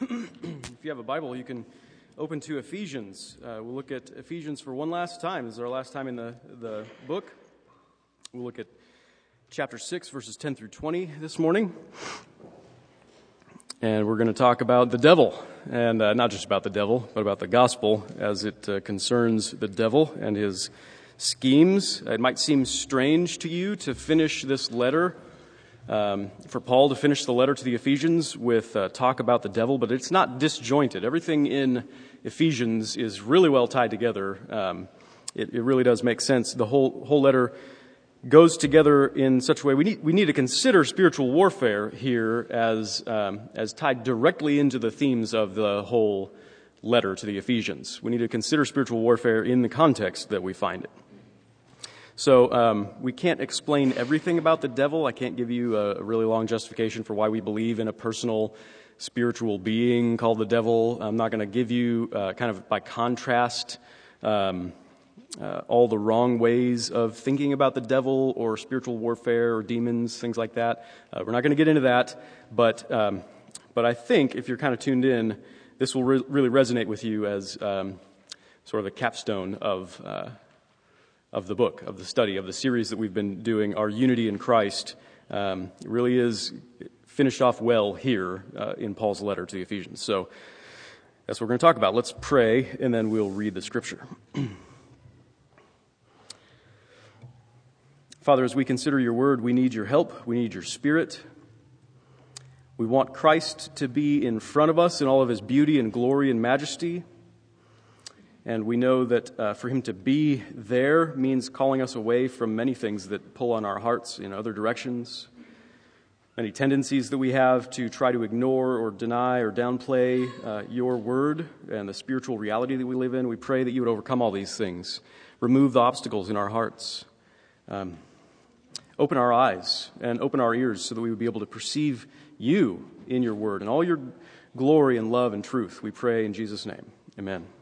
if you have a Bible, you can open to Ephesians. Uh, we'll look at Ephesians for one last time. This is our last time in the, the book. We'll look at chapter 6, verses 10 through 20 this morning. And we're going to talk about the devil. And uh, not just about the devil, but about the gospel as it uh, concerns the devil and his schemes. It might seem strange to you to finish this letter um, for Paul to finish the letter to the Ephesians with uh, talk about the devil, but it's not disjointed. Everything in Ephesians is really well tied together. Um, it, it, really does make sense. The whole, whole letter goes together in such a way. We need, we need to consider spiritual warfare here as, um, as tied directly into the themes of the whole letter to the Ephesians. We need to consider spiritual warfare in the context that we find it. So um, we can't explain everything about the devil. I can't give you a, really long justification for why we believe in a personal spiritual being called the devil. I'm not going to give you, uh, kind of by contrast, um, uh, all the wrong ways of thinking about the devil or spiritual warfare or demons, things like that. Uh, we're not going to get into that, but um, but I think if you're kind of tuned in, this will re- really resonate with you as um, sort of the capstone of uh, of the book, of the study, of the series that we've been doing, our unity in Christ, um, really is finished off well here uh, in Paul's letter to the Ephesians. So that's what we're going to talk about. Let's pray, and then we'll read the scripture. Father, as we consider your word, we need your help. We need your spirit. We want Christ to be in front of us in all of his beauty and glory and majesty. And we know that uh, for him to be there means calling us away from many things that pull on our hearts in other directions, many tendencies that we have to try to ignore or deny or downplay uh, your word and the spiritual reality that we live in. We pray that you would overcome all these things, remove the obstacles in our hearts, um, open our eyes and open our ears so that we would be able to perceive you in your word and all your glory and love and truth. We pray in Jesus' name. Amen.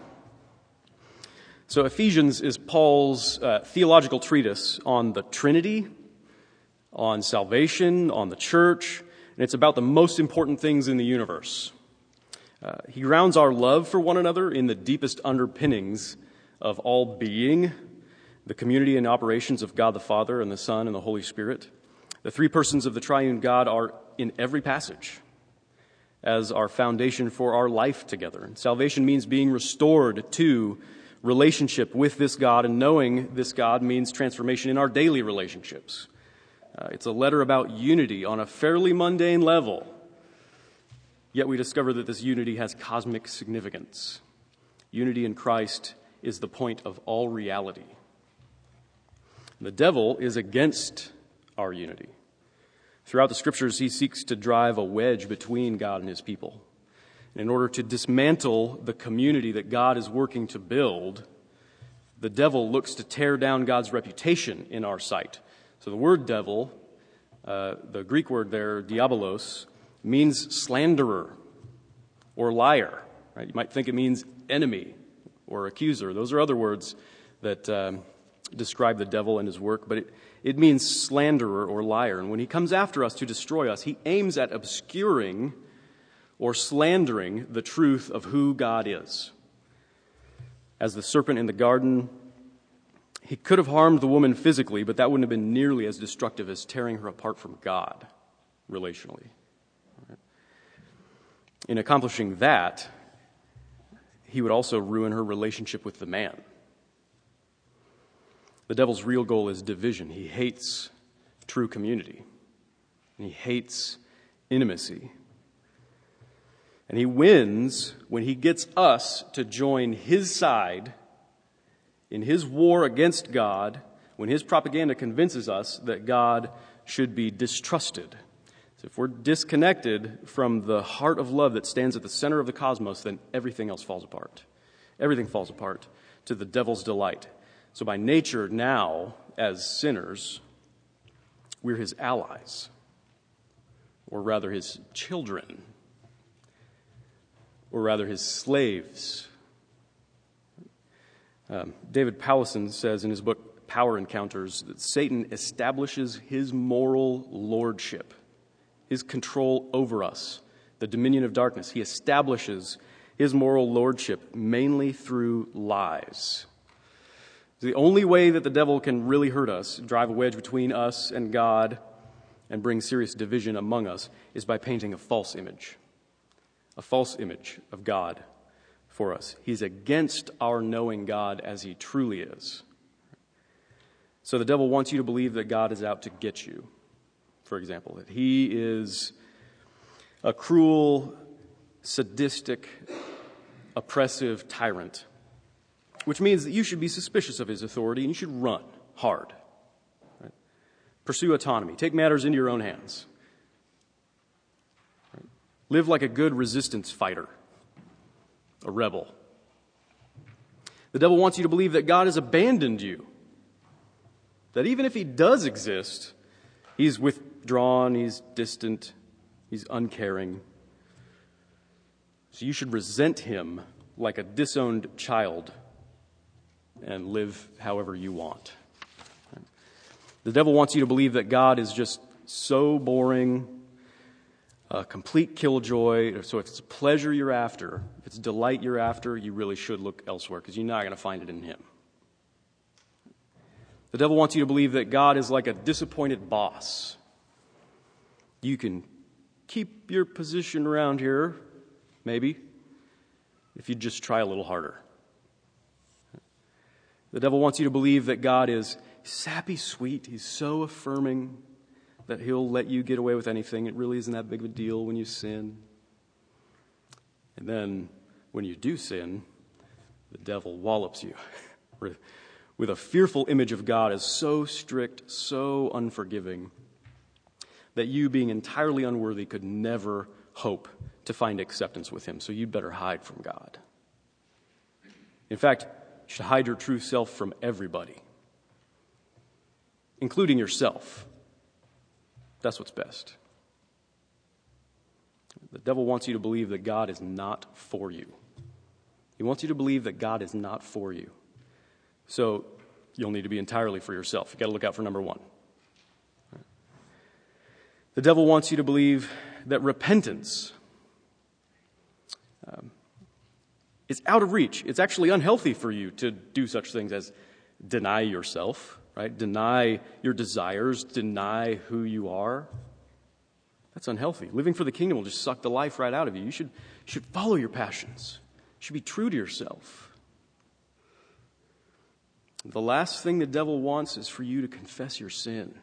So, Ephesians is Paul's uh, theological treatise on the Trinity, on salvation, on the church, and it's about the most important things in the universe. Uh, he grounds our love for one another in the deepest underpinnings of all being, the community and operations of God the Father and the Son and the Holy Spirit. The three persons of the triune God are in every passage as our foundation for our life together. And salvation means being restored to relationship with this God, and knowing this God means transformation in our daily relationships. Uh, it's a letter about unity on a fairly mundane level, yet we discover that this unity has cosmic significance. Unity in Christ is the point of all reality. The devil is against our unity. Throughout the scriptures, he seeks to drive a wedge between God and his people in order to dismantle the community that God is working to build, the devil looks to tear down God's reputation in our sight. So the word devil, uh, the Greek word there, diabolos, means slanderer or liar. Right? You might think it means enemy or accuser. Those are other words that um, describe the devil and his work, but it, it means slanderer or liar. And when he comes after us to destroy us, he aims at obscuring or slandering the truth of who God is. As the serpent in the garden, he could have harmed the woman physically, but that wouldn't have been nearly as destructive as tearing her apart from God relationally. In accomplishing that, he would also ruin her relationship with the man. The devil's real goal is division. He hates true community, and he hates intimacy. And he wins when he gets us to join his side in his war against God, when his propaganda convinces us that God should be distrusted. So if we're disconnected from the heart of love that stands at the center of the cosmos, then everything else falls apart. Everything falls apart to the devil's delight. So, by nature, now, as sinners, we're his allies, or rather his children, or rather his slaves. Um, David Powlison says in his book Power Encounters that Satan establishes his moral lordship, his control over us, the dominion of darkness. He establishes his moral lordship mainly through lies. The only way that the devil can really hurt us, drive a wedge between us and God, and bring serious division among us, is by painting a false image. A false image of God for us. He's against our knowing God as he truly is. So the devil wants you to believe that God is out to get you, for example, that he is a cruel, sadistic, oppressive tyrant which means that you should be suspicious of his authority and you should run hard. Right? Pursue autonomy. Take matters into your own hands. Live like a good resistance fighter, a rebel. The devil wants you to believe that God has abandoned you. That even if he does exist, he's withdrawn, he's distant, he's uncaring. So you should resent him like a disowned child and live however you want. The devil wants you to believe that God is just so boring, a complete killjoy. So if it's pleasure you're after, if it's delight you're after, you really should look elsewhere because you're not going to find it in Him. The devil wants you to believe that God is like a disappointed boss. You can keep your position around here, maybe, if you just try a little harder. The devil wants you to believe that God is sappy sweet. He's so affirming that he'll let you get away with anything. It really isn't that big of a deal when you sin. And then when you do sin, the devil wallops you with a fearful image of God as so strict, so unforgiving, that you, being entirely unworthy, could never hope to find acceptance with him. So you'd better hide from God. In fact, you should hide your true self from everybody, including yourself. That's what's best. The devil wants you to believe that God is not for you. He wants you to believe that God is not for you. So you'll need to be entirely for yourself. You've got to look out for number one. The devil wants you to believe that repentance um, it's out of reach. It's actually unhealthy for you to do such things as deny yourself, right? Deny your desires, deny who you are. That's unhealthy. Living for the kingdom will just suck the life right out of you. You should, should follow your passions. You should be true to yourself. The last thing the devil wants is for you to confess your sin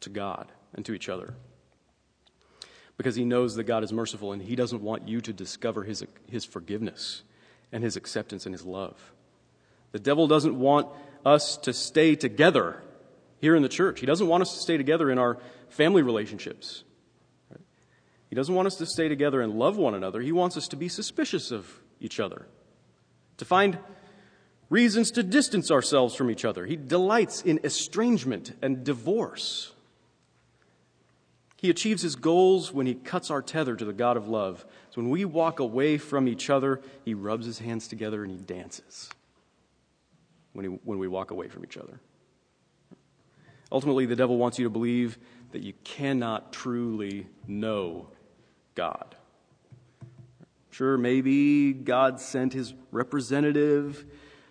to God and to each other. Because he knows that God is merciful and he doesn't want you to discover his, his forgiveness and his acceptance and his love. The devil doesn't want us to stay together here in the church. He doesn't want us to stay together in our family relationships. He doesn't want us to stay together and love one another. He wants us to be suspicious of each other, to find reasons to distance ourselves from each other. He delights in estrangement and divorce. He achieves his goals when he cuts our tether to the God of love. So when we walk away from each other, he rubs his hands together and he dances when, he, when we walk away from each other. Ultimately, the devil wants you to believe that you cannot truly know God. Sure, maybe God sent his representative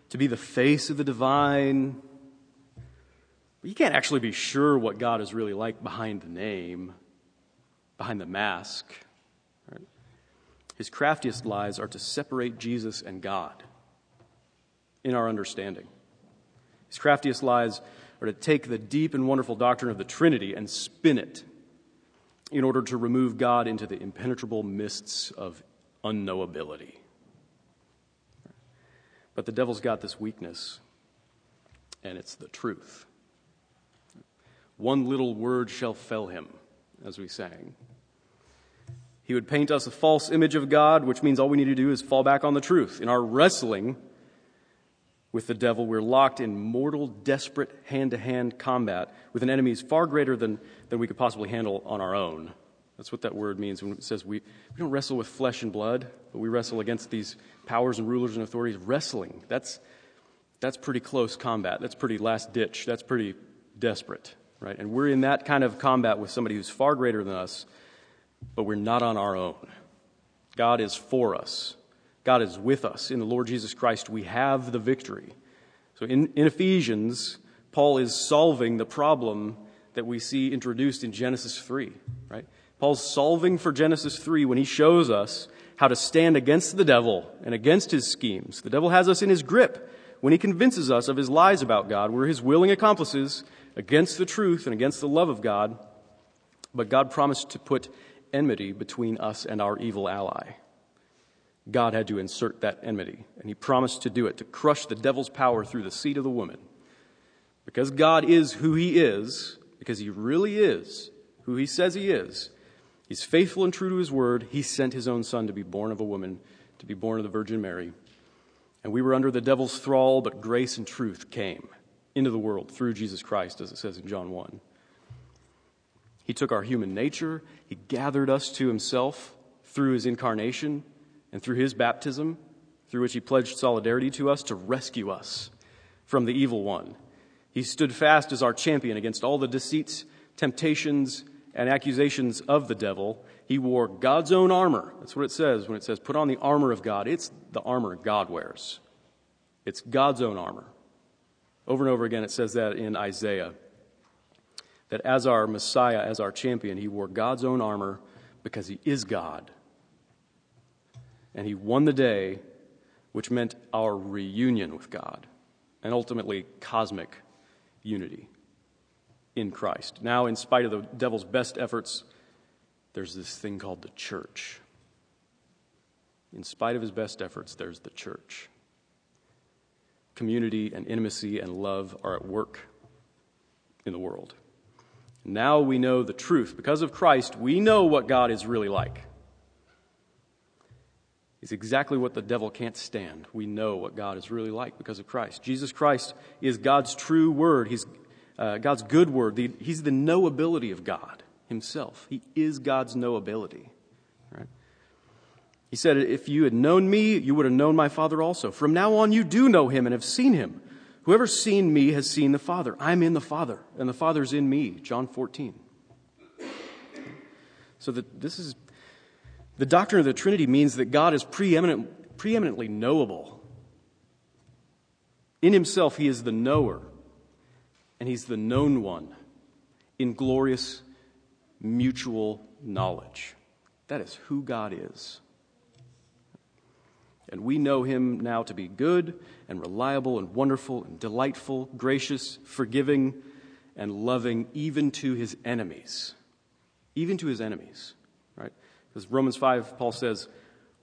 to be the face of the divine. But you can't actually be sure what God is really like behind the name, behind the mask. His craftiest lies are to separate Jesus and God in our understanding. His craftiest lies are to take the deep and wonderful doctrine of the Trinity and spin it in order to remove God into the impenetrable mists of unknowability. But the devil's got this weakness, and it's the truth. One little word shall fell him, as we sang. He would paint us a false image of God, which means all we need to do is fall back on the truth. In our wrestling with the devil, we're locked in mortal, desperate hand to hand combat with an enemy far greater than, than we could possibly handle on our own. That's what that word means when it says we, we don't wrestle with flesh and blood, but we wrestle against these powers and rulers and authorities. Wrestling, that's, that's pretty close combat. That's pretty last ditch. That's pretty desperate, right? And we're in that kind of combat with somebody who's far greater than us, but we're not on our own. God is for us. God is with us. In the Lord Jesus Christ, we have the victory. So in, in Ephesians, Paul is solving the problem that we see introduced in Genesis 3, right? Paul's solving for Genesis 3 when he shows us how to stand against the devil and against his schemes. The devil has us in his grip when he convinces us of his lies about God. We're his willing accomplices against the truth and against the love of God. But God promised to put enmity between us and our evil ally. God had to insert that enmity, and he promised to do it, to crush the devil's power through the seed of the woman. Because God is who he is, because he really is who he says he is, He's faithful and true to his word. He sent his own son to be born of a woman, to be born of the Virgin Mary. And we were under the devil's thrall, but grace and truth came into the world through Jesus Christ, as it says in John 1. He took our human nature, he gathered us to himself through his incarnation and through his baptism, through which he pledged solidarity to us to rescue us from the evil one. He stood fast as our champion against all the deceits, temptations, and accusations of the devil, he wore God's own armor. That's what it says when it says, put on the armor of God. It's the armor God wears, it's God's own armor. Over and over again, it says that in Isaiah that as our Messiah, as our champion, he wore God's own armor because he is God. And he won the day, which meant our reunion with God and ultimately cosmic unity in Christ. Now, in spite of the devil's best efforts, there's this thing called the church. In spite of his best efforts, there's the church. Community and intimacy and love are at work in the world. Now we know the truth. Because of Christ, we know what God is really like. It's exactly what the devil can't stand. We know what God is really like because of Christ. Jesus Christ is God's true word. He's uh, God's good word. The, he's the knowability of God himself. He is God's knowability. Right? He said, If you had known me, you would have known my Father also. From now on, you do know him and have seen him. Whoever's seen me has seen the Father. I'm in the Father, and the Father's in me. John 14. So that this is the doctrine of the Trinity means that God is preeminent, preeminently knowable. In himself, he is the knower and he's the known one in glorious mutual knowledge. That is who God is. And we know him now to be good and reliable and wonderful and delightful, gracious, forgiving, and loving, even to his enemies. Even to his enemies, right? Because Romans 5, Paul says,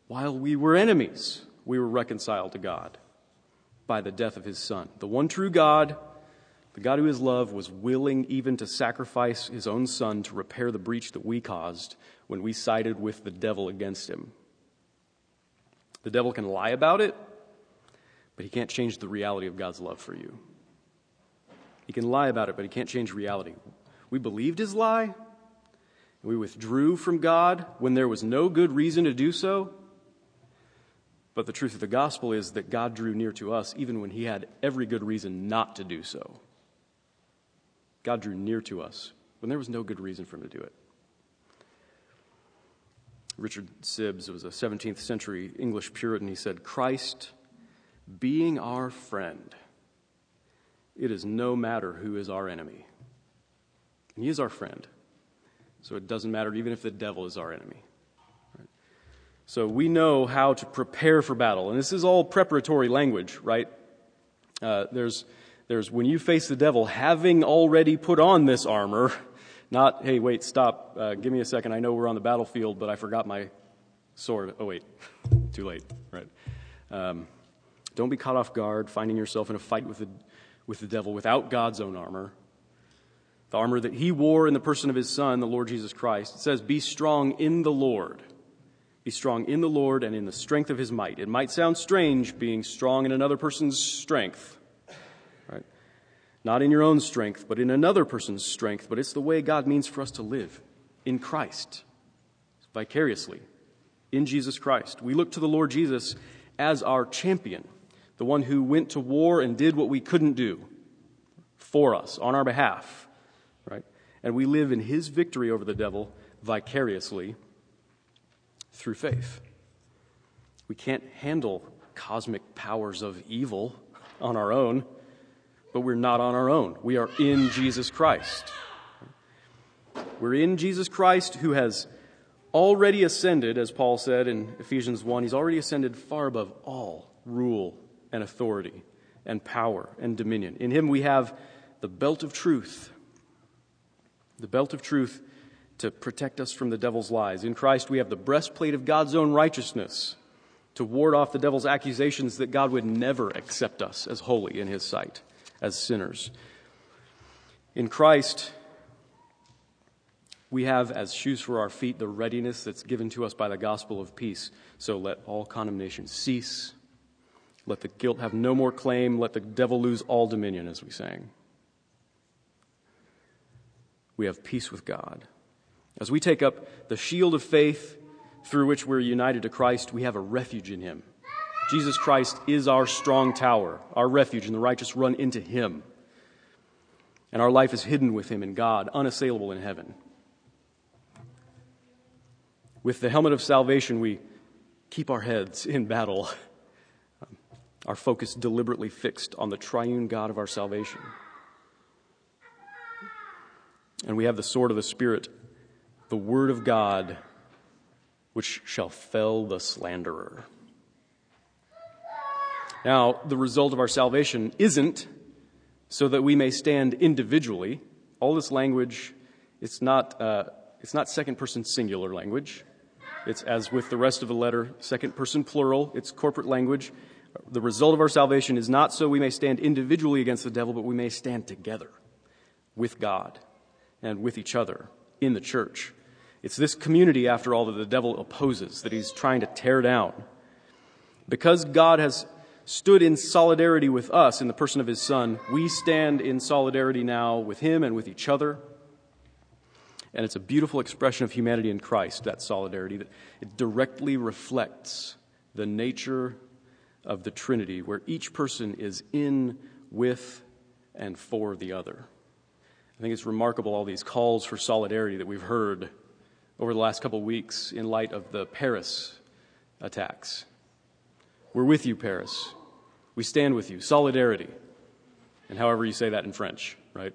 while we were enemies, we were reconciled to God by the death of his son. The one true God the God who is love was willing even to sacrifice his own son to repair the breach that we caused when we sided with the devil against him. The devil can lie about it, but he can't change the reality of God's love for you. He can lie about it, but he can't change reality. We believed his lie, We withdrew from God when there was no good reason to do so. But the truth of the gospel is that God drew near to us even when he had every good reason not to do so. God drew near to us when there was no good reason for him to do it. Richard Sibbes was a 17th century English Puritan. He said, Christ being our friend, it is no matter who is our enemy. And he is our friend. So it doesn't matter even if the devil is our enemy. Right? So we know how to prepare for battle. And this is all preparatory language, right? Uh, there's, there's when you face the devil, having already put on this armor, not, hey, wait, stop, uh, give me a second. I know we're on the battlefield, but I forgot my sword. Oh, wait, too late, right? Um, don't be caught off guard, finding yourself in a fight with the, with the devil without God's own armor. The armor that he wore in the person of his son, the Lord Jesus Christ. It says, Be strong in the Lord. Be strong in the Lord and in the strength of his might. It might sound strange being strong in another person's strength, right? Not in your own strength, but in another person's strength. But it's the way God means for us to live in Christ, vicariously, in Jesus Christ. We look to the Lord Jesus as our champion the one who went to war and did what we couldn't do for us, on our behalf? And we live in his victory over the devil vicariously through faith. We can't handle cosmic powers of evil on our own, but we're not on our own. We are in Jesus Christ. We're in Jesus Christ who has already ascended, as Paul said in Ephesians 1. He's already ascended far above all rule and authority and power and dominion. In him we have the belt of truth, the belt of truth to protect us from the devil's lies. In Christ we have the breastplate of God's own righteousness to ward off the devil's accusations that God would never accept us as holy in his sight, as sinners. In Christ, we have as shoes for our feet the readiness that's given to us by the gospel of peace. So let all condemnation cease let the guilt have no more claim. Let the devil lose all dominion, as we sang. We have peace with God. As we take up the shield of faith through which we're united to Christ, we have a refuge in Him. Jesus Christ is our strong tower, our refuge, and the righteous run into Him. And our life is hidden with Him in God, unassailable in heaven. With the helmet of salvation, we keep our heads in battle. our focus deliberately fixed on the triune God of our salvation. And we have the sword of the Spirit, the Word of God, which shall fell the slanderer. Now, the result of our salvation isn't so that we may stand individually. All this language, it's not, uh, it's not second person singular language. It's as with the rest of the letter, second person plural. It's corporate language. The result of our salvation is not so we may stand individually against the devil, but we may stand together with God and with each other in the church. It's this community, after all, that the devil opposes, that he's trying to tear down. Because God has stood in solidarity with us in the person of his Son, we stand in solidarity now with him and with each other. And it's a beautiful expression of humanity in Christ, that solidarity, that it directly reflects the nature of the Trinity, where each person is in, with, and for the other. I think it's remarkable all these calls for solidarity that we've heard over the last couple of weeks in light of the Paris attacks. We're with you, Paris. We stand with you. Solidarity. And however you say that in French, right?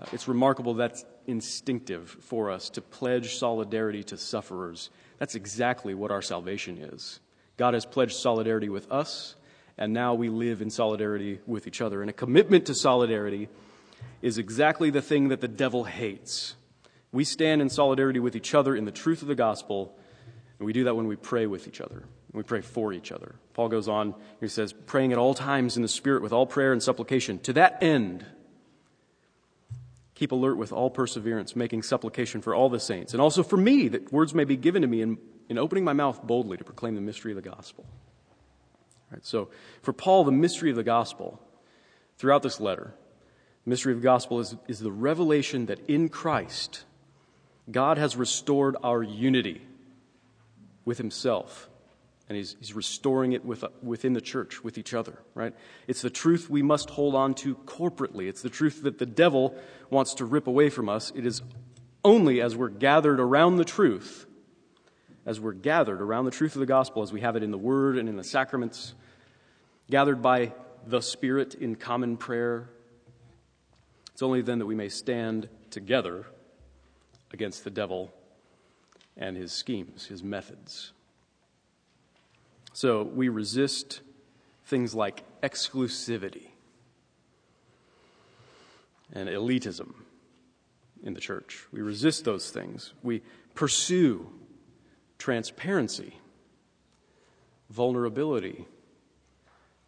Uh, it's remarkable that's instinctive for us to pledge solidarity to sufferers. That's exactly what our salvation is. God has pledged solidarity with us, and now we live in solidarity with each other. And a commitment to solidarity is exactly the thing that the devil hates. We stand in solidarity with each other in the truth of the gospel, and we do that when we pray with each other. We pray for each other. Paul goes on, he says, praying at all times in the Spirit with all prayer and supplication. To that end, keep alert with all perseverance, making supplication for all the saints, and also for me, that words may be given to me in in opening my mouth boldly to proclaim the mystery of the gospel. Right, so, for Paul, the mystery of the gospel, throughout this letter, the mystery of the gospel is, is the revelation that in Christ, God has restored our unity with Himself, and He's, he's restoring it with, within the church, with each other, right? It's the truth we must hold on to corporately. It's the truth that the devil wants to rip away from us. It is only as we're gathered around the truth, as we're gathered around the truth of the gospel, as we have it in the Word and in the sacraments, gathered by the Spirit in common prayer, it's only then that we may stand together against the devil and his schemes, his methods. So we resist things like exclusivity and elitism in the church. We resist those things. We pursue transparency, vulnerability,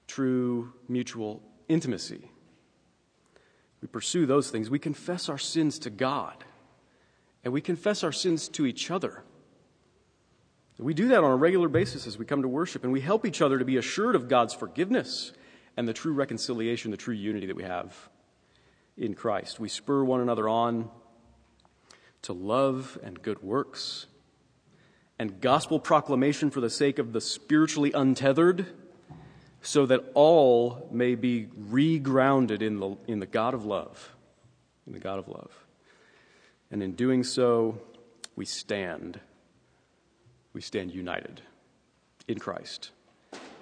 true mutual intimacy. We pursue those things. We confess our sins to God, and we confess our sins to each other. We do that on a regular basis as we come to worship, and we help each other to be assured of God's forgiveness and the true reconciliation, the true unity that we have in Christ. We spur one another on to love and good works and gospel proclamation for the sake of the spiritually untethered, so that all may be regrounded in the, in the God of love. In the God of love. And in doing so, we stand. We stand united in Christ.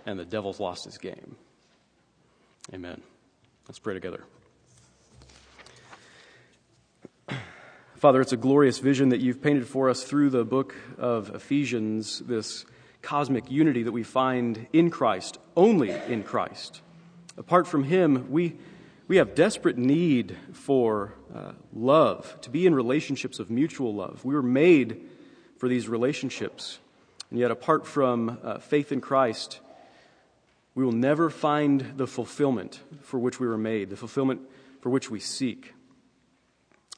And the devil's lost his game. Amen. Let's pray together. Father, it's a glorious vision that you've painted for us through the book of Ephesians, this cosmic unity that we find in Christ, only in Christ. Apart from Him, we, we have desperate need for uh, love, to be in relationships of mutual love. We were made for these relationships. And yet, apart from uh, faith in Christ, we will never find the fulfillment for which we were made, the fulfillment for which we seek.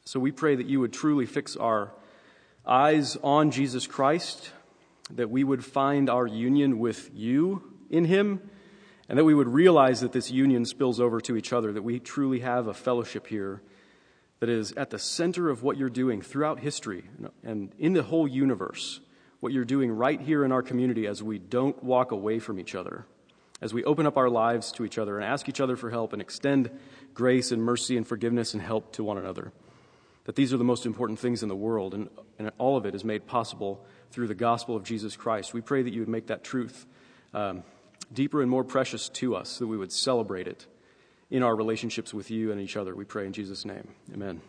So we pray that you would truly fix our eyes on Jesus Christ, that we would find our union with you in him, and that we would realize that this union spills over to each other, that we truly have a fellowship here that is at the center of what you're doing throughout history and in the whole universe, what you're doing right here in our community as we don't walk away from each other, as we open up our lives to each other and ask each other for help and extend grace and mercy and forgiveness and help to one another that these are the most important things in the world, and, and all of it is made possible through the gospel of Jesus Christ. We pray that you would make that truth um, deeper and more precious to us, that we would celebrate it in our relationships with you and each other. We pray in Jesus' name. Amen.